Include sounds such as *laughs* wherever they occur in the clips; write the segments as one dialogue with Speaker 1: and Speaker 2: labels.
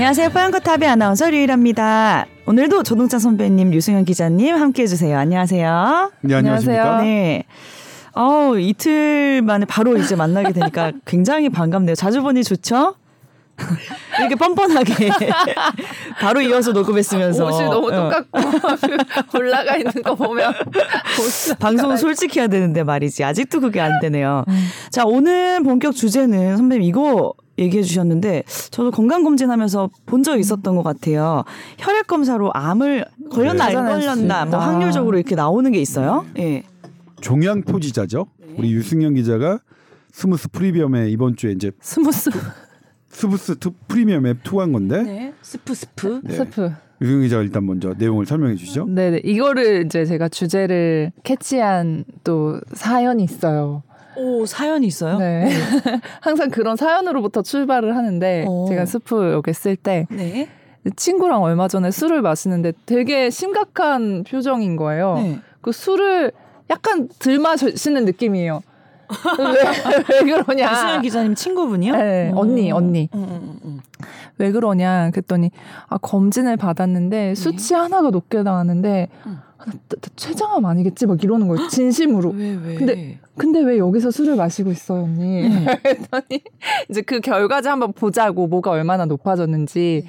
Speaker 1: 안녕하세요. 뽀얀거탑의 아나운서 류일합니다. 오늘도 조동찬 선배님, 유승현 기자님 함께 해 주세요. 안녕하세요.
Speaker 2: 네, 안녕하십니까.
Speaker 1: 네. 어 이틀 만에 바로 이제 만나게 되니까 *laughs* 굉장히 반갑네요. 자주 보니 좋죠? *laughs* 이렇게 뻔뻔하게 *laughs* 바로 이어서 녹음했으면서
Speaker 3: 옷이 너무
Speaker 1: 어.
Speaker 3: 똑같고 올라가 있는 거 보면
Speaker 1: 방송 솔직히 해야 되는데 말이지 아직도 그게 안 되네요. 자 오늘 본격 주제는 선배님 이거 얘기해 주셨는데 저도 건강 검진하면서 본적 있었던 것 같아요. 혈액 검사로 암을 걸렸나 안
Speaker 3: 네.
Speaker 1: 걸렸나 뭐
Speaker 3: 아.
Speaker 1: 확률적으로 이렇게 나오는 게 있어요. 예.
Speaker 2: 종양 표지자죠. 우리 유승현 기자가 스브스 프리미엄에 이번 주에 이제
Speaker 3: 스브스
Speaker 2: 스브스 투 프리미엄에 투한 건데
Speaker 1: 네. 스프 스프.
Speaker 2: 네.
Speaker 3: 스프.
Speaker 2: 유승현 기자가 일단 먼저 내용을 설명해 주시죠.
Speaker 3: 네네 이거를 이제 제가 주제를 캐치한 또 사연이 있어요.
Speaker 1: 오 사연이 있어요?
Speaker 3: 네. *laughs* 항상 그런 사연으로부터 출발을 하는데
Speaker 1: 오.
Speaker 3: 제가 스프 여기 쓸때
Speaker 1: 네.
Speaker 3: 친구랑 얼마 전에 술을 마시는데 되게 심각한 표정인 거예요.
Speaker 1: 네.
Speaker 3: 그 술을 약간 들 마시는 느낌이에요. *laughs* 왜, 왜 그러냐?
Speaker 1: 유승현 기자님 친구분이요?
Speaker 3: 네,
Speaker 1: 오.
Speaker 3: 언니, 언니.
Speaker 1: 음, 음, 음.
Speaker 3: 왜 그러냐 그랬더니 아 검진을 받았는데 수치 하나가 높게 나왔는데
Speaker 1: 음.
Speaker 3: 아, 최장암 아니겠지 막 이러는 거예요 진심으로
Speaker 1: 왜 왜?
Speaker 3: 근데 근데 왜 여기서 술을 마시고 있어요 언니
Speaker 1: 네. *laughs*
Speaker 3: 그랬더니 이제 그 결과지 한번 보자고 뭐가 얼마나 높아졌는지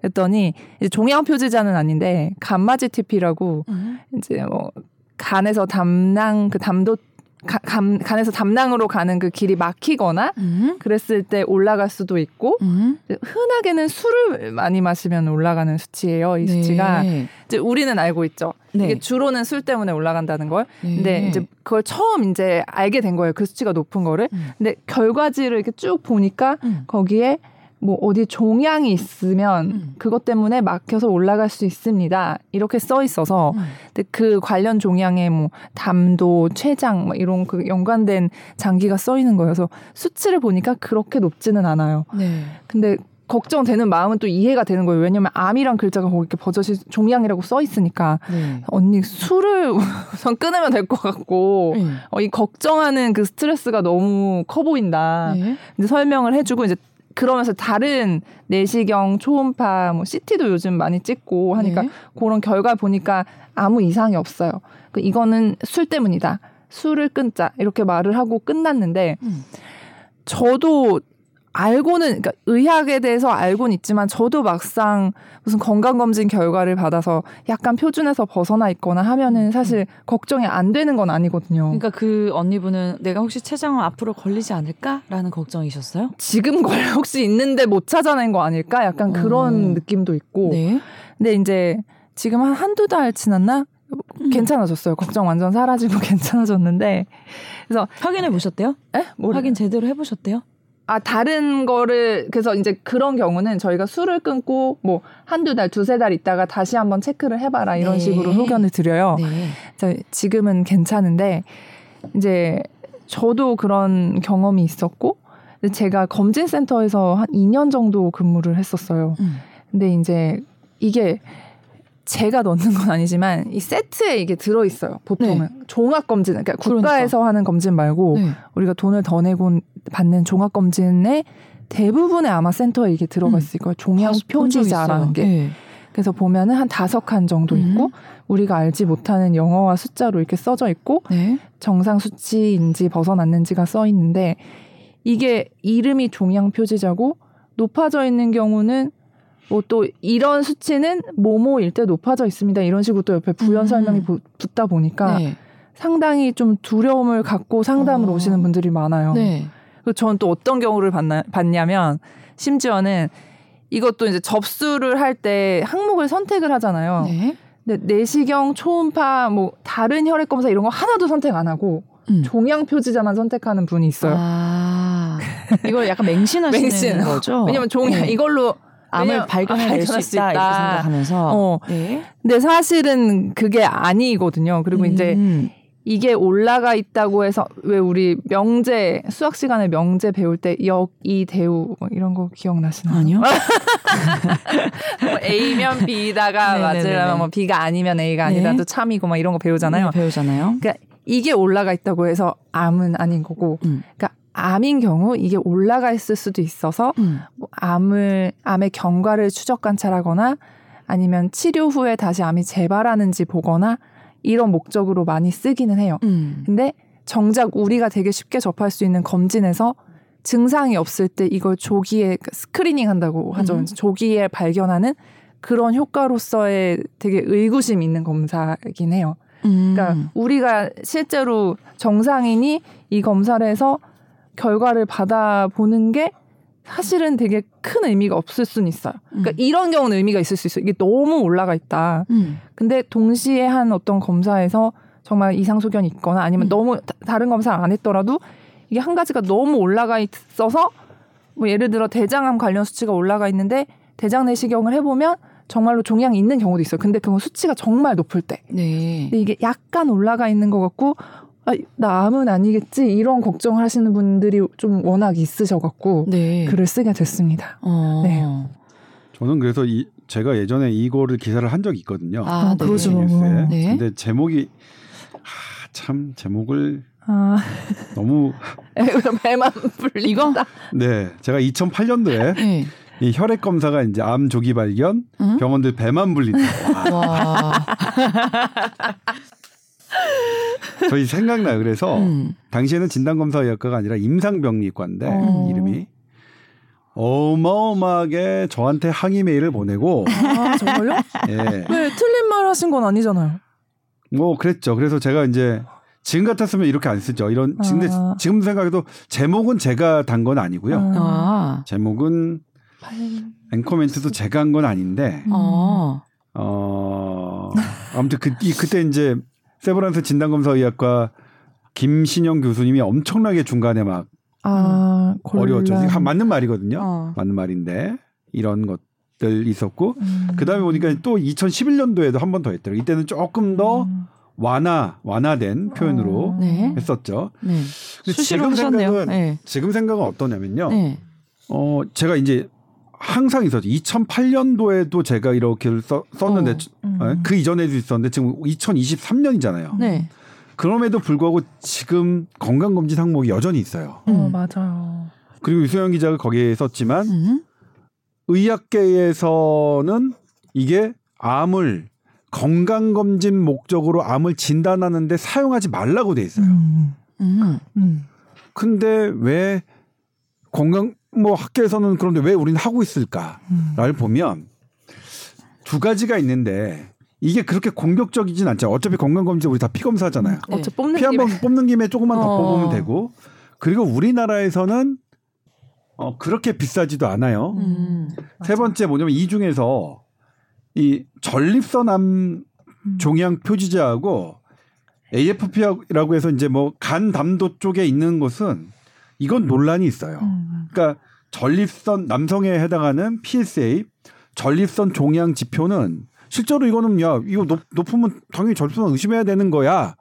Speaker 3: 그랬더니 이제 종양 표지자는 아닌데 감마지티피라고
Speaker 1: 음.
Speaker 3: 이제 뭐 간에서 담낭 그 담도 가- 간, 간에서 담낭으로 가는 그 길이 막히거나
Speaker 1: 음.
Speaker 3: 그랬을 때 올라갈 수도 있고
Speaker 1: 음.
Speaker 3: 흔하게는 술을 많이 마시면 올라가는 수치예요. 이 수치가
Speaker 1: 네.
Speaker 3: 이제 우리는 알고 있죠.
Speaker 1: 네.
Speaker 3: 이게 주로는 술 때문에 올라간다는 걸.
Speaker 1: 네.
Speaker 3: 근데 이제 그걸 처음 이제 알게 된 거예요. 그 수치가 높은 거를.
Speaker 1: 음.
Speaker 3: 근데 결과지를 이렇게 쭉 보니까
Speaker 1: 음.
Speaker 3: 거기에 뭐 어디 종양이 있으면
Speaker 1: 음.
Speaker 3: 그것 때문에 막혀서 올라갈 수 있습니다. 이렇게 써 있어서
Speaker 1: 음.
Speaker 3: 근데 그 관련 종양에 뭐 담도, 췌장 뭐 이런 그 연관된 장기가 써 있는 거여서 수치를 보니까 그렇게 높지는 않아요.
Speaker 1: 네.
Speaker 3: 근데 걱정되는 마음은 또 이해가 되는 거예요. 왜냐면 암이란 글자가 거기 이렇게 버젓이 종양이라고 써 있으니까
Speaker 1: 네.
Speaker 3: 언니 술을 우선 끊으면 될 것 같고
Speaker 1: 네.
Speaker 3: 어, 이 걱정하는 그 스트레스가 너무 커 보인다.
Speaker 1: 네.
Speaker 3: 이제 설명을 해주고 이제 그러면서 다른 내시경, 초음파, 뭐 CT도 요즘 많이 찍고 하니까
Speaker 1: 네.
Speaker 3: 그런 결과 보니까 아무 이상이 없어요. 그 이거는 술 때문이다. 술을 끊자 이렇게 말을 하고 끝났는데
Speaker 1: 음.
Speaker 3: 저도 알고는 그러니까 의학에 대해서 알고는 있지만 저도 막상 무슨 건강 검진 결과를 받아서 약간 표준에서 벗어나 있거나 하면은 사실 걱정이 안 되는 건 아니거든요.
Speaker 1: 그러니까 그 언니분은 내가 혹시 췌장암 앞으로 걸리지 않을까라는 걱정이셨어요?
Speaker 3: 지금 걸 *laughs* 혹시 있는데 못 찾아낸 거 아닐까? 약간 그런
Speaker 1: 어.
Speaker 3: 느낌도 있고.
Speaker 1: 네.
Speaker 3: 근데 이제 지금 한 한두 달 지났나?
Speaker 1: 음.
Speaker 3: 괜찮아졌어요. 걱정 완전 사라지고 *laughs* 괜찮아졌는데. 그래서
Speaker 1: 확인해 보셨대요?
Speaker 3: 에? 뭘
Speaker 1: 확인 제대로 해 보셨대요?
Speaker 3: 아 다른 거를 그래서 이제 그런 경우는 저희가 술을 끊고 뭐 한두 달 두세 달 있다가 다시 한번 체크를 해봐라 이런
Speaker 1: 네.
Speaker 3: 식으로 소견을 드려요.
Speaker 1: 네.
Speaker 3: 그래서 지금은 괜찮은데 이제 저도 그런 경험이 있었고 제가 검진센터에서 한 2년 정도 근무를 했었어요.
Speaker 1: 음.
Speaker 3: 근데 이제 이게 제가 넣는 건 아니지만 이 세트에 이게 들어 있어요. 보통은 종합 검진, 그러니까 국가에서 하는 검진 말고
Speaker 1: 네.
Speaker 3: 우리가 돈을 더 내고 받는 종합 검진의 대부분의 아마 센터에 이게 들어가
Speaker 1: 음.
Speaker 3: 있을 거예요. 종양 표지자라는. 게.
Speaker 1: 네.
Speaker 3: 그래서 보면은 한 다섯 칸 정도
Speaker 1: 음.
Speaker 3: 있고 우리가 알지 못하는 영어와 숫자로 이렇게 써져 있고
Speaker 1: 네.
Speaker 3: 정상 수치인지 벗어났는지가 써 있는데 이게 이름이 종양 표지자고 높아져 있는 경우는 뭐 또 이런 수치는 뭐뭐일 때 높아져 있습니다. 이런 식으로 또 옆에 부연
Speaker 1: 음.
Speaker 3: 설명이 부- 붙다 보니까
Speaker 1: 네.
Speaker 3: 상당히 좀 두려움을 갖고 상담을
Speaker 1: 어.
Speaker 3: 오시는 분들이 많아요.
Speaker 1: 네.
Speaker 3: 그리고 저는 또 어떤 경우를 봤나, 봤냐면 심지어는 이것도 이제 접수를 할 때 항목을 선택을 하잖아요.
Speaker 1: 네.
Speaker 3: 근데 내시경, 초음파, 뭐 다른 혈액 검사 이런 거 하나도 선택 안 하고
Speaker 1: 음.
Speaker 3: 종양 표지자만 선택하는 분이 있어요.
Speaker 1: 아, 이걸 약간 맹신하시는 *laughs*
Speaker 3: 맹신.
Speaker 1: 거죠?
Speaker 3: 왜냐면 종양
Speaker 1: 네.
Speaker 3: 이걸로
Speaker 1: 암을 발견해낼 수
Speaker 3: 발견할
Speaker 1: 있다, 이렇게 생각하면서.
Speaker 3: 어.
Speaker 1: 네.
Speaker 3: 근데 사실은 그게 아니거든요. 그리고 이제
Speaker 1: 음.
Speaker 3: 이게 올라가 있다고 해서 왜 우리 명제 수학 시간에 명제 배울 때 역, 이, 대우 뭐 이런 거 기억나시나요?
Speaker 1: 아니요. *laughs* *laughs*
Speaker 3: 뭐 A면 B다가
Speaker 1: 네네네네.
Speaker 3: 맞으려면 뭐 B가 아니면 A가
Speaker 1: 네.
Speaker 3: 아니라도 참이고 막 이런 거 배우잖아요.
Speaker 1: 네, 배우잖아요.
Speaker 3: 그러니까 이게 올라가 있다고 해서 암은 아닌 거고,
Speaker 1: 음.
Speaker 3: 그러니까 암인 경우 이게 올라가 있을 수도 있어서
Speaker 1: 음.
Speaker 3: 뭐 암을 암의 경과를 추적 관찰하거나 아니면 치료 후에 다시 암이 재발하는지 보거나 이런 목적으로 많이 쓰기는 해요.
Speaker 1: 음.
Speaker 3: 근데 정작 우리가 되게 쉽게 접할 수 있는 검진에서 증상이 없을 때 이걸 조기에 screening 한다고 하죠.
Speaker 1: 음.
Speaker 3: 조기에 발견하는 그런 효과로서의 되게 의구심 있는 검사이긴 해요. 그러니까
Speaker 1: 음.
Speaker 3: 우리가 실제로 정상인이 이 검사를 해서 결과를 받아보는 게 사실은 되게 큰 의미가 없을 수는 있어요. 그러니까
Speaker 1: 음.
Speaker 3: 이런 경우는 의미가 있을 수 있어요. 이게 너무 올라가 있다.
Speaker 1: 음.
Speaker 3: 근데 동시에 한 어떤 검사에서 정말 이상 소견이 있거나 아니면
Speaker 1: 음.
Speaker 3: 너무 다- 다른 검사를 안 했더라도 이게 한 가지가 너무 올라가 있어서 뭐 예를 들어 대장암 관련 수치가 올라가 있는데 대장 내시경을 해보면 정말로 종양이 있는 경우도 있어요. 근데 그건 수치가 정말 높을 때.
Speaker 1: 네.
Speaker 3: 근데 이게 약간 올라가 있는 것 같고 아, 나 암은 아니겠지 이런 걱정을 하시는 분들이 좀 워낙 있으셔갖고
Speaker 1: 네.
Speaker 3: 글을 쓰게 됐습니다.
Speaker 1: 어.
Speaker 3: 네.
Speaker 2: 저는 그래서 이 제가 예전에 이거를 기사를 한 적이 있거든요.
Speaker 1: 아,
Speaker 3: 아,
Speaker 1: 네.
Speaker 3: 그러죠.
Speaker 2: 뉴스에.
Speaker 1: 네.
Speaker 2: 근데 제목이 아, 참 제목을
Speaker 3: 아,
Speaker 2: 너무 *laughs*
Speaker 3: 배만 불린다.
Speaker 1: 이거?
Speaker 2: 네 제가 2008년도에
Speaker 1: 네.
Speaker 2: 이 혈액 검사가 이제 암 조기 발견
Speaker 1: 응?
Speaker 2: 병원들 배만 불린다. 와,
Speaker 1: 와. *laughs* *laughs*
Speaker 2: 저희 생각나요. 그래서
Speaker 1: 음.
Speaker 2: 당시에는 진단검사의학과가 아니라 임상병리과인데
Speaker 3: 어.
Speaker 2: 이름이 어마어마하게 저한테 항의 메일을 보내고
Speaker 3: 아 정말요?
Speaker 2: 예.
Speaker 3: 왜 틀린 말 하신 건 아니잖아요.
Speaker 2: 뭐 그랬죠. 그래서 제가 이제 지금 같았으면 이렇게 안 쓰죠. 이런 근데
Speaker 3: 아.
Speaker 2: 지금 생각해도 제목은 제가 단 건 아니고요.
Speaker 3: 아.
Speaker 1: 아.
Speaker 2: 제목은 앵커멘트도 제가 한 건 아닌데
Speaker 3: 음.
Speaker 1: 어.
Speaker 2: 어 아무튼 그 이, 그때 이제 세브란스 진단검사의학과 김신영 교수님이 엄청나게 중간에 막
Speaker 3: 아,
Speaker 2: 어려웠죠. 맞는 말이거든요.
Speaker 1: 어.
Speaker 2: 맞는 말인데 이런 것들 있었고
Speaker 3: 음.
Speaker 2: 그 다음에 보니까 또 2011년도에도 한 번 더 했더라고요. 이때는 조금 더
Speaker 3: 음.
Speaker 2: 완화 완화된 표현으로
Speaker 3: 어.
Speaker 1: 네.
Speaker 2: 했었죠.
Speaker 1: 네.
Speaker 2: 근데 지금
Speaker 1: 하셨네요.
Speaker 2: 생각은
Speaker 1: 네.
Speaker 2: 지금 생각은 어떠냐면요.
Speaker 1: 네.
Speaker 2: 어 제가 이제 항상 있었죠. 2008년도에도 제가 이렇게 써, 썼는데
Speaker 1: 어.
Speaker 3: 음.
Speaker 2: 어, 그 이전에도 있었는데 지금 2023년이잖아요.
Speaker 1: 네.
Speaker 2: 그럼에도 불구하고 지금 건강검진 항목이 여전히 있어요.
Speaker 3: 어,
Speaker 1: 음.
Speaker 3: 맞아요.
Speaker 2: 그리고 유소영 기자가 거기에 썼지만
Speaker 1: 음.
Speaker 2: 의학계에서는 이게 암을 건강검진 목적으로 암을 진단하는데 사용하지 말라고 돼 있어요.
Speaker 3: 음.
Speaker 1: 음.
Speaker 3: 음.
Speaker 2: 근데 왜 건강 뭐 학계에서는 그런데 왜 우리는 하고 있을까를
Speaker 3: 음.
Speaker 2: 보면 두 가지가 있는데 이게 그렇게 공격적이진 않죠. 어차피 건강검진 우리 다 피 검사잖아요.
Speaker 1: 네.
Speaker 2: 피 한번 뽑는 김에 조금만 더
Speaker 1: 어.
Speaker 2: 뽑으면 되고 그리고 우리나라에서는 어 그렇게 비싸지도 않아요.
Speaker 1: 음.
Speaker 2: 세 번째 뭐냐면 이 중에서 이 전립선암
Speaker 3: 음.
Speaker 2: 종양 표지자하고 AFP라고 해서 이제 뭐 간 담도 쪽에 있는 것은 이건 논란이 있어요.
Speaker 3: 음.
Speaker 2: 그러니까 전립선 남성에 해당하는 PSA 전립선 종양 지표는 실제로 이거는 야 이거 높, 높으면 당연히 전립선 의심해야 되는 거야.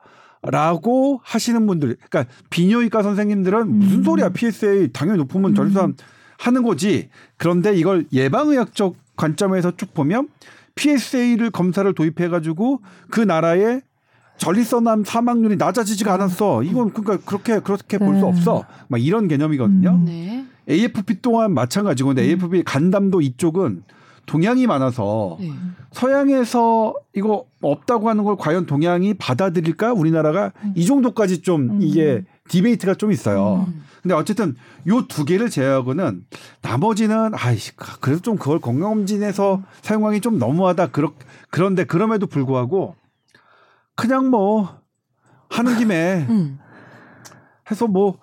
Speaker 2: 라고 하시는 분들, 그러니까 비뇨기과 선생님들은 무슨
Speaker 3: 음.
Speaker 2: 소리야 PSA 당연히 높으면 전립선 하는 거지. 그런데 이걸 예방의학적 관점에서 쭉 보면 PSA를 검사를 도입해가지고 그 나라의 전립선암 사망률이 낮아지지가 않았어. 이건 그러니까 그렇게 그렇게 볼수
Speaker 3: 네.
Speaker 2: 없어. 막 이런 개념이거든요.
Speaker 3: 음.
Speaker 1: 네.
Speaker 2: AFP 또한 마찬가지고 근데 AFP 간담도 이쪽은 동양이 많아서
Speaker 1: 네.
Speaker 2: 서양에서 이거 없다고 하는 걸 과연 동양이 받아들일까? 우리나라가 이 정도까지 좀
Speaker 3: 음.
Speaker 2: 이게 디베이트가 좀 있어요.
Speaker 1: 음.
Speaker 2: 근데 어쨌든 요 두 개를 제외하고는 나머지는 아이씨 그래도 좀 그걸 건강검진에서 사용하기 좀 너무하다. 그렇 그런데 그럼에도 불구하고 그냥 뭐 하는 김에
Speaker 1: 음.
Speaker 2: 해서 뭐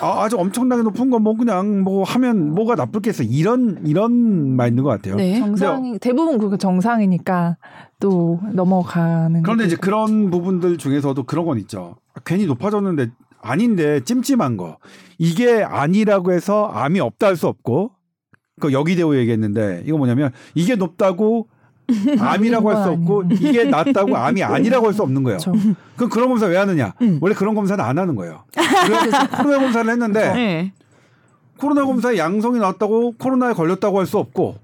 Speaker 2: 아, 아주 엄청나게 높은 거뭐 그냥 뭐 하면 뭐가 나쁠 게 있어 이런 이런 말 있는 것 같아요.
Speaker 1: 네.
Speaker 3: 정상이 대부분 그게 정상이니까 또 넘어가는.
Speaker 2: 그런데 이제. 그런 부분들 중에서도 그런 건 있죠. 괜히 높아졌는데 아닌데 찜찜한 거 이게 아니라고 해서 암이 없다 할 수 없고 그 여기대우 얘기했는데 이거 뭐냐면 이게 높다고 *laughs* 암이라고 할 수
Speaker 3: 없고.
Speaker 2: 이게 낮다고 암이 아니라고 할 수 없는 거예요.
Speaker 3: 그렇죠.
Speaker 2: 그럼 그런 검사 왜 하느냐?
Speaker 1: 음.
Speaker 2: 원래 그런 검사는 안 하는 거예요. 그래서 *laughs* 코로나 검사를 했는데
Speaker 1: 네.
Speaker 2: 코로나 검사에 양성이 나왔다고 코로나에 걸렸다고 할 수 없고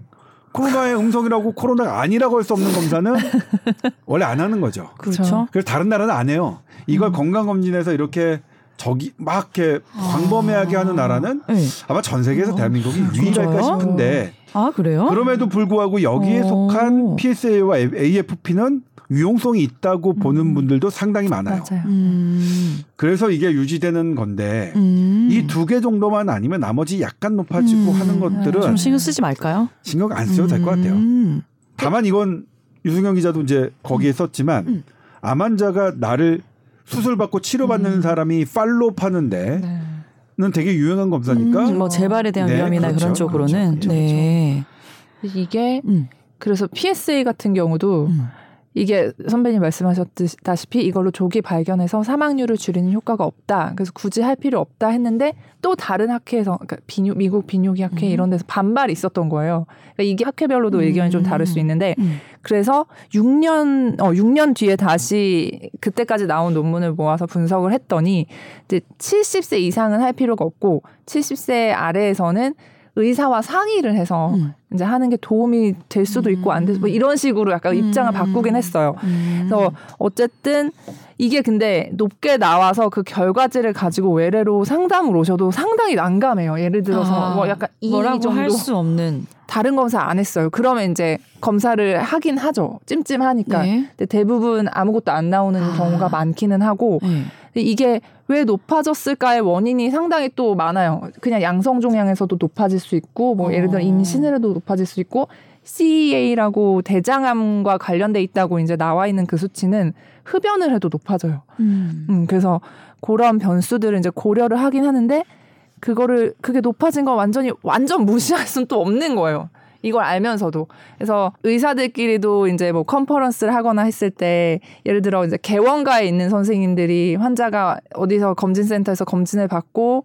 Speaker 2: 코로나에 음성이라고 코로나가 아니라고 할 수 없는 검사는 *laughs* 원래 안 하는 거죠.
Speaker 1: 그렇죠.
Speaker 2: 그래서 다른 나라는 안 해요. 이걸
Speaker 3: 음.
Speaker 2: 건강검진에서 이렇게 저기 막 이렇게 광범위하게 하는 나라는
Speaker 1: 네.
Speaker 2: 아마 전 세계에서 대한민국이 유일할까
Speaker 1: 진짜요?
Speaker 2: 싶은데
Speaker 1: 아 그래요?
Speaker 2: 그럼에도 불구하고 여기에
Speaker 1: 어.
Speaker 2: 속한 PSA와 AFP는 유용성이 있다고 보는 분들도 상당히 많아요.
Speaker 3: 맞아요.
Speaker 1: 음.
Speaker 2: 그래서 이게 유지되는 건데
Speaker 1: 음.
Speaker 2: 이두 개 정도만 아니면 나머지 약간 높아지고
Speaker 1: 음.
Speaker 2: 하는 것들은
Speaker 1: 좀 신경 쓰지 말까요?
Speaker 2: 신경 안 써도 될 것 같아요.
Speaker 1: 음.
Speaker 2: 다만 이건 유승현 기자도 이제 거기에 썼지만
Speaker 1: 음.
Speaker 2: 암 환자가 나를 수술받고 치료받는
Speaker 1: 음.
Speaker 2: 사람이 팔로우 하는데
Speaker 3: 네.
Speaker 2: 는 되게 유용한 검사니까
Speaker 1: 음, 뭐 재발에 대한
Speaker 2: 네,
Speaker 1: 위험이나
Speaker 2: 그렇죠.
Speaker 1: 그런 쪽으로는
Speaker 2: 그렇죠.
Speaker 1: 네.
Speaker 3: 이게
Speaker 1: 음.
Speaker 3: 그래서 PSA 같은 경우도
Speaker 1: 음.
Speaker 3: 이게 선배님 말씀하셨다시피 이걸로 조기 발견해서 사망률을 줄이는 효과가 없다. 그래서 굳이 할 필요 없다 했는데 또 다른 학회에서 그러니까 비뇨, 미국 비뇨기 학회
Speaker 1: 음.
Speaker 3: 이런 데서 반발이 있었던 거예요. 그러니까 이게 학회별로도
Speaker 1: 음.
Speaker 3: 의견이 좀 다를 수 있는데
Speaker 1: 음.
Speaker 3: 그래서 6년 어 6년 뒤에 다시 그때까지 나온 논문을 모아서 분석을 했더니 이제 70세 이상은 할 필요가 없고 70세 아래에서는 의사와 상의를 해서
Speaker 1: 음.
Speaker 3: 이제 하는 게 도움이 될 수도 있고 안될 수도 뭐 이런 식으로 약간 입장을
Speaker 1: 음.
Speaker 3: 바꾸긴 했어요.
Speaker 1: 음.
Speaker 3: 그래서 어쨌든 이게 근데 높게 나와서 그 결과지를 가지고 외래로 상담을 오셔도 상당히 난감해요. 예를 들어서
Speaker 1: 아,
Speaker 3: 뭐 약간 이
Speaker 1: 뭐라고
Speaker 3: 정도
Speaker 1: 할수 없는
Speaker 3: 다른 검사 안 했어요. 그러면 이제 검사를 하긴 하죠. 찜찜하니까.
Speaker 1: 네.
Speaker 3: 근데 대부분 아무것도 안 나오는
Speaker 1: 아.
Speaker 3: 경우가 많기는 하고
Speaker 1: 네.
Speaker 3: 이게 왜 높아졌을까의 원인이 상당히 또 많아요. 그냥 양성 종양에서도 높아질 수 있고 뭐 예를 들어
Speaker 1: 어.
Speaker 3: 임신을 해도 높아질 수 있고 CEA라고 대장암과 관련돼 있다고 이제 나와 있는 그 수치는 흡연을 해도 높아져요.
Speaker 1: 음.
Speaker 3: 음, 그래서 그런 변수들을 이제 고려를 하긴 하는데 그거를 그게 높아진 거 완전히 완전 무시할 수는 또 없는 거예요. 이걸 알면서도 그래서 의사들끼리도 이제 뭐 컨퍼런스를 하거나 했을 때 예를 들어 이제 개원가에 있는 선생님들이 환자가 어디서 검진센터에서 검진을 받고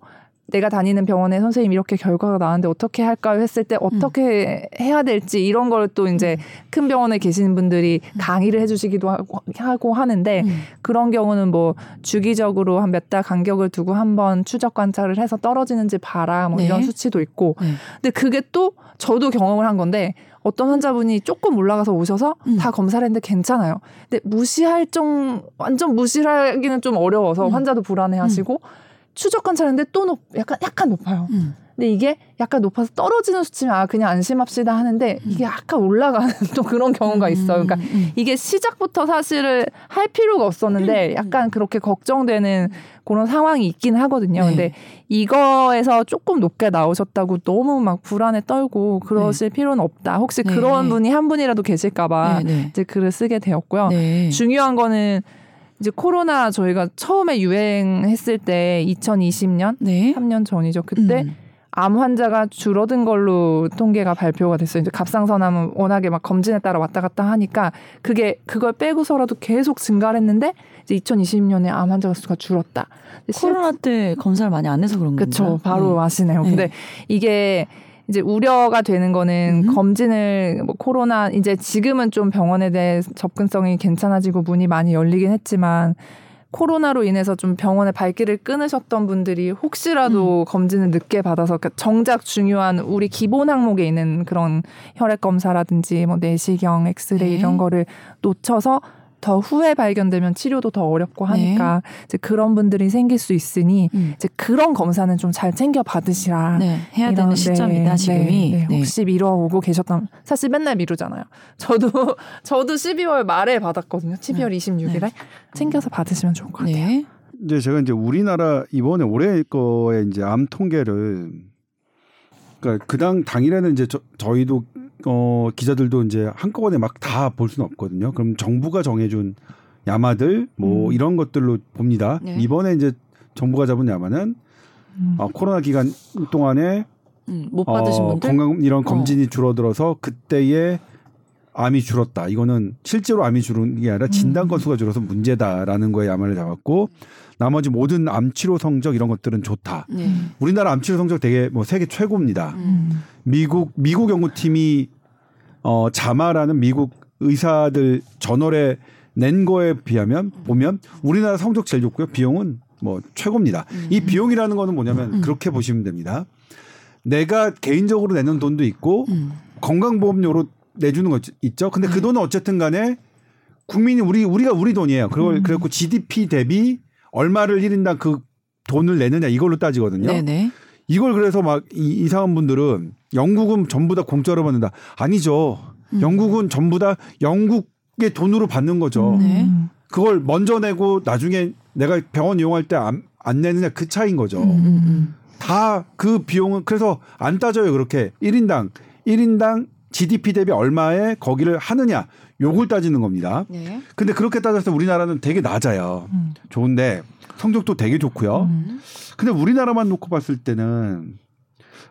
Speaker 3: 내가 다니는 병원에 선생님 이렇게 결과가 나왔는데 어떻게 할까요 했을 때 어떻게 해야 될지 이런 걸 또 이제 큰 병원에 계시는 분들이 강의를 해주시기도 하고, 하고 하는데
Speaker 1: 음.
Speaker 3: 그런 경우는 뭐 주기적으로 한 몇 달 간격을 두고 한번 추적 관찰을 해서 떨어지는지 봐라 뭐
Speaker 1: 네.
Speaker 3: 이런 수치도 있고
Speaker 1: 네.
Speaker 3: 근데 그게 또 저도 경험을 한 건데 어떤 환자분이 조금 올라가서 오셔서
Speaker 1: 음.
Speaker 3: 다 검사를 했는데 괜찮아요. 근데 무시할 정 완전 무시하기는 좀 어려워서
Speaker 1: 음.
Speaker 3: 환자도 불안해하시고 추적 관찰했는데 또 높, 약간 약간 높아요.
Speaker 1: 음.
Speaker 3: 근데 이게 약간 높아서 떨어지는 수치면 아 그냥 안심합시다 하는데 이게 약간 올라가는 *laughs* 또 그런 경우가 있어요. 그러니까
Speaker 1: 음.
Speaker 3: 이게 시작부터 사실을 할 필요가
Speaker 1: 음.
Speaker 3: 없었는데 약간 그렇게 걱정되는 그런 상황이 있긴 하거든요.
Speaker 1: 네.
Speaker 3: 근데 이거에서 조금 높게 나오셨다고 너무 막 불안에 떨고 그러실 필요는 없다. 혹시
Speaker 1: 네.
Speaker 3: 그런 분이 한 분이라도 계실까봐
Speaker 1: 네, 네.
Speaker 3: 이제 글을 쓰게 되었고요.
Speaker 1: 네.
Speaker 3: 중요한 거는 이제 코로나 저희가 처음에 유행했을 때 2020년
Speaker 1: 네.
Speaker 3: 3년 전이죠. 그때
Speaker 1: 음.
Speaker 3: 암 환자가 줄어든 걸로 통계가 발표가 됐어요. 이제 갑상선암은 워낙에 막 검진에 따라 왔다 갔다 하니까 그게 그걸 빼고서라도 계속 증가를 했는데 이제 2020년에 암 환자 수가 줄었다. 실-
Speaker 1: 코로나 때 검사를 많이 안 해서 그런 건가요?
Speaker 3: 그쵸. 바로
Speaker 1: 네.
Speaker 3: 아시네요.
Speaker 1: 네.
Speaker 3: 근데 이게 이제 우려가 되는 거는
Speaker 1: 음.
Speaker 3: 검진을 뭐 코로나 이제 지금은 좀 병원에 대해 접근성이 괜찮아지고 문이 많이 열리긴 했지만 코로나로 인해서 좀 병원에 발길을 끊으셨던 분들이 혹시라도 검진을 늦게 받아서 그러니까 정작 중요한 우리 기본 항목에 있는 그런 혈액 검사라든지 뭐 내시경, 엑스레이
Speaker 1: 네.
Speaker 3: 이런 거를 놓쳐서 더 후에 발견되면 치료도 더 어렵고 하니까 이제 그런 분들이 생길 수 있으니
Speaker 1: 음.
Speaker 3: 이제 그런 검사는 좀 잘 챙겨 받으시라.
Speaker 1: 네. 해야
Speaker 3: 이런,
Speaker 1: 되는
Speaker 3: 네,
Speaker 1: 시점이다 지금이.
Speaker 3: 네, 네.
Speaker 1: 네.
Speaker 3: 혹시 미뤄오고 계셨다면 사실 맨날 미루잖아요. 저도 *laughs* 저도 12월 말에 받았거든요. 12월 26일에 챙겨서 받으시면 좋을 것 같아요.
Speaker 1: 네.
Speaker 2: 이제 제가 이제 우리나라 이번에 올해 거에 이제 암 통계를 그러니까 그 당 당일에는 이제 저, 저희도 어 기자들도 이제 한꺼번에 막 다 볼 수는 없거든요. 그럼 정부가 정해준 야마들 뭐
Speaker 3: 음.
Speaker 2: 이런 것들로 봅니다.
Speaker 1: 네.
Speaker 2: 이번에 이제 정부가 잡은 야마는
Speaker 3: 음.
Speaker 2: 어, 코로나 기간 동안에
Speaker 1: 음, 못 받으신
Speaker 2: 어,
Speaker 1: 분들
Speaker 2: 건강 이런 검진이 줄어들어서 그때의 암이 줄었다. 이거는 실제로 암이 줄은 게 아니라 진단
Speaker 3: 음.
Speaker 2: 건수가 줄어서 문제다라는 거에 야마를 잡았고 나머지 모든 암 치료 성적 이런 것들은 좋다.
Speaker 1: 네.
Speaker 2: 우리나라 암 치료 성적 되게 뭐 세계 최고입니다.
Speaker 1: 음.
Speaker 2: 미국 미국 연구팀이 어 자마라는 미국 의사들 저널에 낸 거에 비하면 보면 우리나라 성적 제일 좋고요. 비용은 뭐 최고입니다. 이 비용이라는 거는 뭐냐면
Speaker 1: 음.
Speaker 2: 그렇게 보시면 됩니다. 내가 개인적으로 내는 돈도 있고
Speaker 1: 음.
Speaker 2: 건강보험료로 내주는 거 있죠. 근데 그 돈은 어쨌든 간에 국민이 우리 우리가 우리 돈이에요. 그걸
Speaker 3: 음.
Speaker 2: 그래갖고 GDP 대비 얼마를 1인당 그 돈을 내느냐 이걸로 따지거든요.
Speaker 1: 네네.
Speaker 2: 이걸 그래서 막 이, 이상한 분들은 영국은 전부 다 공짜로 받는다. 아니죠.
Speaker 1: 음.
Speaker 2: 영국은 전부 다 영국의 돈으로 받는 거죠.
Speaker 1: 네.
Speaker 3: 음.
Speaker 2: 그걸 먼저 내고 나중에 내가 병원 이용할 때 안 안 내느냐 그 차이인 거죠.
Speaker 1: 음, 음.
Speaker 2: 다 그 비용은 그래서 안 따져요 그렇게 1인당 1인당 GDP 대비 얼마에 거기를 하느냐 요걸 따지는 겁니다.
Speaker 1: 네.
Speaker 2: 근데 그렇게 따졌을 때 우리나라는 되게 낮아요.
Speaker 3: 음.
Speaker 2: 좋은데 성적도 되게 좋고요.
Speaker 1: 음.
Speaker 2: 근데 우리나라만 놓고 봤을 때는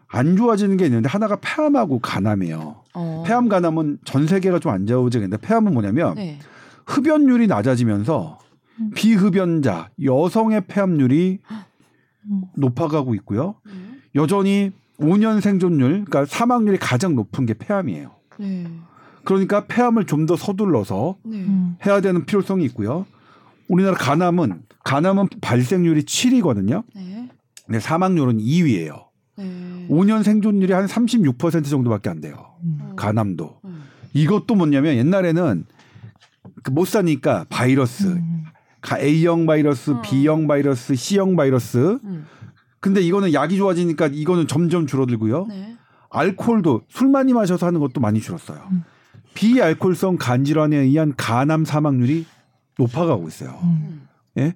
Speaker 2: 안 좋아지는 게 있는데 하나가 폐암하고 간암이에요.
Speaker 1: 어.
Speaker 2: 폐암 간암은 전 세계가 좀 안 좋아지는데 폐암은 뭐냐면
Speaker 1: 네.
Speaker 2: 흡연율이 낮아지면서
Speaker 3: 음.
Speaker 2: 비흡연자 여성의 폐암률이
Speaker 3: 음.
Speaker 2: 높아가고 있고요.
Speaker 1: 음.
Speaker 2: 여전히 5년 생존율, 그러니까 사망률이 가장 높은 게 폐암이에요.
Speaker 1: 네.
Speaker 2: 그러니까 폐암을 좀 더 서둘러서
Speaker 1: 네.
Speaker 3: 음.
Speaker 2: 해야 되는 필요성이 있고요. 우리나라 간암은 간암은 발생률이 7이거든요.
Speaker 1: 네.
Speaker 2: 근데 사망률은 2위예요.
Speaker 1: 네.
Speaker 2: 5년 생존율이 한 36% 정도밖에 안 돼요.
Speaker 3: 음.
Speaker 2: 간암도.
Speaker 1: 음.
Speaker 2: 이것도 뭐냐면 옛날에는 그 못 사니까 바이러스,
Speaker 3: 음.
Speaker 2: 가- A형 바이러스,
Speaker 1: 어.
Speaker 2: B형 바이러스, C형 바이러스.
Speaker 1: 음.
Speaker 2: 근데 이거는 약이 좋아지니까 이거는 점점 줄어들고요.
Speaker 1: 네.
Speaker 2: 알코올도 술 많이 마셔서 하는 것도 많이 줄었어요.
Speaker 3: 음.
Speaker 2: 비알코올성 간 질환에 의한 간암 사망률이 높아가고 있어요.
Speaker 3: 음.
Speaker 2: 예?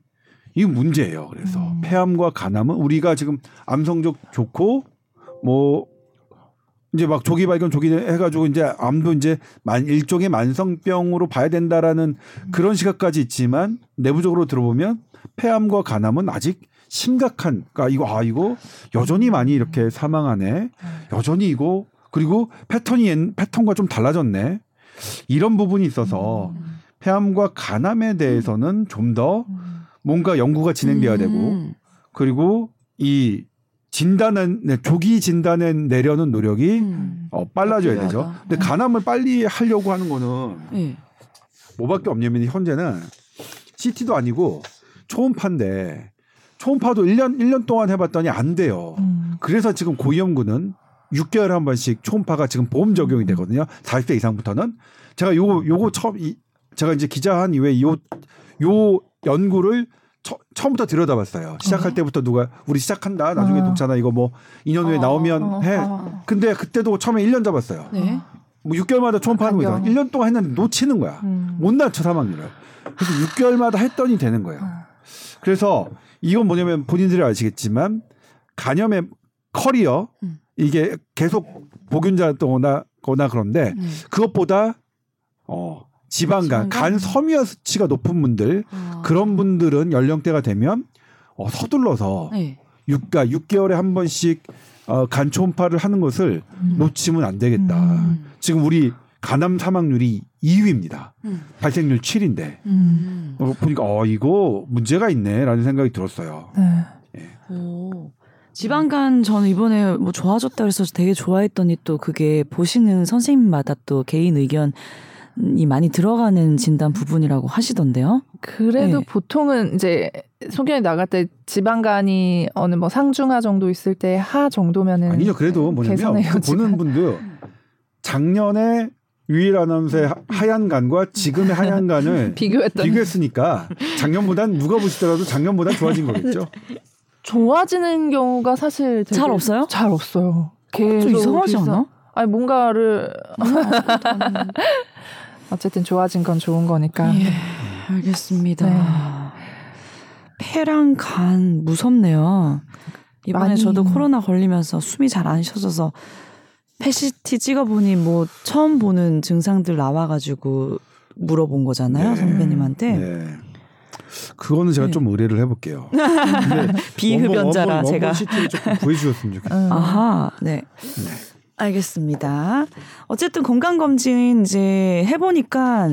Speaker 2: 이게 문제예요. 그래서
Speaker 3: 음.
Speaker 2: 폐암과 간암은 우리가 지금 암 성적 좋고 뭐 이제 막 조기 발견 조기 해가지고 이제 암도 이제 만 일종의 만성병으로 봐야 된다라는 그런 시각까지 있지만 내부적으로 들어보면 폐암과 간암은 아직 심각한 그러니까 이거 아 이거 여전히 많이 이렇게 사망하네 여전히 이거 그리고 패턴이 옛- 패턴과 좀 달라졌네 이런 부분이 있어서 폐암과 간암에 대해서는 좀더
Speaker 3: 음.
Speaker 2: 뭔가 연구가 진행돼야 되고
Speaker 1: 음.
Speaker 2: 그리고 이 진단은 네, 조기 진단에 내려는 노력이
Speaker 1: 음.
Speaker 2: 어, 빨라져야
Speaker 1: 필요하다.
Speaker 2: 되죠. 근데 간암을 빨리 하려고 하는 거는
Speaker 1: 네.
Speaker 2: 뭐밖에 없냐면 현재는 CT도 아니고 초음파인데 초음파도 1년 1년 동안 해봤더니 안 돼요.
Speaker 3: 음.
Speaker 2: 그래서 지금 고위험군은 6개월에 한 번씩 초음파가 지금 보험 적용이 되거든요. 40대 이상부터는 제가 요거 요거 처음 이, 제가 이제 기자한 이후에 요 요 연구를 처, 처음부터 들여다봤어요. 시작할
Speaker 3: 어.
Speaker 2: 때부터 누가 우리 시작한다. 나중에
Speaker 3: 어.
Speaker 2: 녹잖아. 이거 뭐 2년 후에
Speaker 3: 어,
Speaker 2: 나오면
Speaker 3: 어,
Speaker 2: 해.
Speaker 3: 어.
Speaker 2: 근데 그때도 처음에 1년 잡았어요.
Speaker 1: 네.
Speaker 2: 뭐 6개월마다 초음파 하는 거잖아.
Speaker 3: 환경.
Speaker 2: 1년 동안 했는데 놓치는 거야.
Speaker 3: 음.
Speaker 2: 못 낮춰 사망률을. 그래서 6개월마다 했더니 되는 거예요.
Speaker 3: 아.
Speaker 2: 그래서 이건 뭐냐면 본인들이 아시겠지만 간염의 커리어
Speaker 1: 음.
Speaker 2: 이게 계속 보균자거나 거나 그런데
Speaker 1: 네.
Speaker 2: 그것보다 어 지방간?
Speaker 3: 간
Speaker 2: 섬유화 수치가 높은 분들
Speaker 1: 아.
Speaker 2: 그런 분들은 연령대가 되면 어, 서둘러서
Speaker 1: 네.
Speaker 2: 6, 가 6개월에 한 번씩 어, 간 초음파를 하는 것을
Speaker 3: 음.
Speaker 2: 놓치면 안 되겠다.
Speaker 3: 음.
Speaker 2: 지금 우리 간암 사망률이 2위입니다.
Speaker 1: 음.
Speaker 2: 발생률 7인데
Speaker 3: 음.
Speaker 2: 어, 보니까 어 이거 문제가 있네라는 생각이 들었어요.
Speaker 3: 네.
Speaker 1: 오. 지방간 저는 이번에 뭐 좋아졌다 그래서 되게 좋아했더니 또 그게 보시는 선생님마다 또 개인 의견 이 많이 들어가는 진단 부분이라고 하시던데요.
Speaker 3: 그래도
Speaker 1: 네.
Speaker 3: 보통은 이제 소견이 나갈 때 지방간이 어느 뭐 상중하 정도 있을 때 하 정도면은
Speaker 2: 아니죠. 그래도 뭐냐면
Speaker 3: 개선의
Speaker 2: 그 보는 분도 작년에 유일 아나운서의 하- 하얀 간과 지금의 하얀 간을 *laughs*
Speaker 3: 비교했더니
Speaker 2: 비교했으니까 작년보단 누가 보시더라도 작년보다 좋아진 거겠죠. *laughs*
Speaker 3: 좋아지는 경우가 사실 되게
Speaker 1: 잘 없어요?
Speaker 3: 잘 없어요. 계속
Speaker 1: 좀 이상하지 않아?
Speaker 3: 아니 뭔가를 *laughs* 어쨌든 좋아진 건 좋은 거니까.
Speaker 1: 예, 알겠습니다.
Speaker 3: 네.
Speaker 1: 폐랑 간 무섭네요. 이번에
Speaker 3: 많이-
Speaker 1: 저도 코로나 걸리면서 숨이 잘 안 쉬어져서 폐 CT 찍어보니 뭐 처음 보는 증상들 나와가지고 물어본 거잖아요
Speaker 2: 네.
Speaker 1: 선배님한테
Speaker 2: 네. 그거는 제가
Speaker 1: 네.
Speaker 2: 좀 의뢰를 해볼게요. *laughs*
Speaker 1: 비흡연자라
Speaker 2: 원본,
Speaker 1: 제가
Speaker 2: 원본 CT를 조금 구해주셨으면 좋겠어요.
Speaker 3: 음.
Speaker 1: 아하 네
Speaker 2: 네.
Speaker 1: 알겠습니다. 어쨌든 건강 검진 이제 해보니까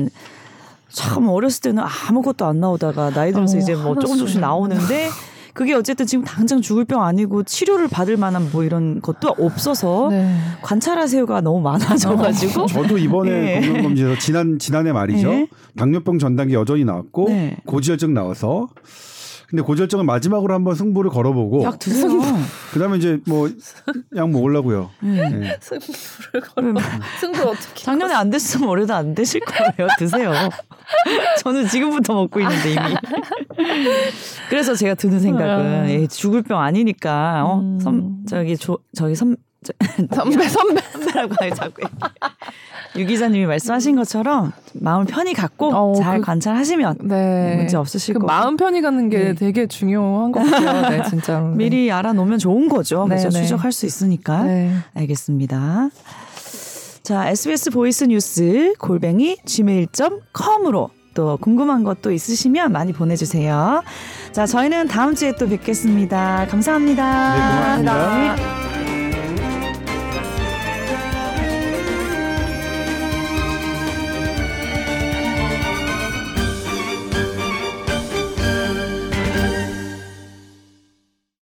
Speaker 1: 참 어렸을 때는 아무것도 안 나오다가 나이 들어서
Speaker 3: 어,
Speaker 1: 이제 뭐 조금 조금씩. 나오는데 *laughs* 그게 어쨌든 지금 당장 죽을 병 아니고 치료를 받을 만한 뭐 이런 것도 없어서
Speaker 3: 네.
Speaker 1: 관찰하세요가 너무 많아져가지고
Speaker 2: 저도 이번에
Speaker 1: 네.
Speaker 2: 건강검진에서 지난 지난해 말이죠.
Speaker 1: 네.
Speaker 2: 당뇨병 전단기 여전히 나왔고
Speaker 1: 네.
Speaker 2: 고지혈증 나와서 근데 고지혈증을 마지막으로 한번 승부를 걸어보고
Speaker 1: 약 드세요. *laughs*
Speaker 2: 그다음에 이제 뭐 약 먹으려고요.
Speaker 1: 네.
Speaker 2: 네.
Speaker 3: 승부를 걸어. 승부 어떻게?
Speaker 1: 작년에 안 됐으면 올해도 안 되실 거예요. 드세요. *laughs* 저는 지금부터 먹고 있는데 이미. *laughs* 그래서 제가 드는 생각은
Speaker 3: 아.
Speaker 1: 예, 죽을 병 아니니까 어,
Speaker 3: 음.
Speaker 1: 섬 저기 조, 저기 섬 저,
Speaker 3: 선배 선배.
Speaker 1: 선배라고 하요 자꾸 유 기자님이 말씀하신 것처럼 마음을 편히 갖고
Speaker 3: 어,
Speaker 1: 잘
Speaker 3: 그-
Speaker 1: 관찰하시면
Speaker 3: 네.
Speaker 1: 문제 없으실
Speaker 3: 그
Speaker 1: 거고
Speaker 3: 마음 편히 갖는 게
Speaker 1: 네.
Speaker 3: 되게 중요한 것 같아요. 네, 진짜. *laughs*
Speaker 1: 미리 알아놓으면 좋은 거죠.
Speaker 3: 네,
Speaker 1: 그래서
Speaker 3: 네.
Speaker 1: 추적할 수 있으니까.
Speaker 3: 네.
Speaker 1: 알겠습니다. 자, SBS voice news 골뱅이 gmail.com으로 또 궁금한 것도 있으시면 많이 보내주세요. 자, 저희는 다음 주에 또 뵙겠습니다. 감사합니다.
Speaker 2: 네, 고맙습니다.
Speaker 3: 감사합니다.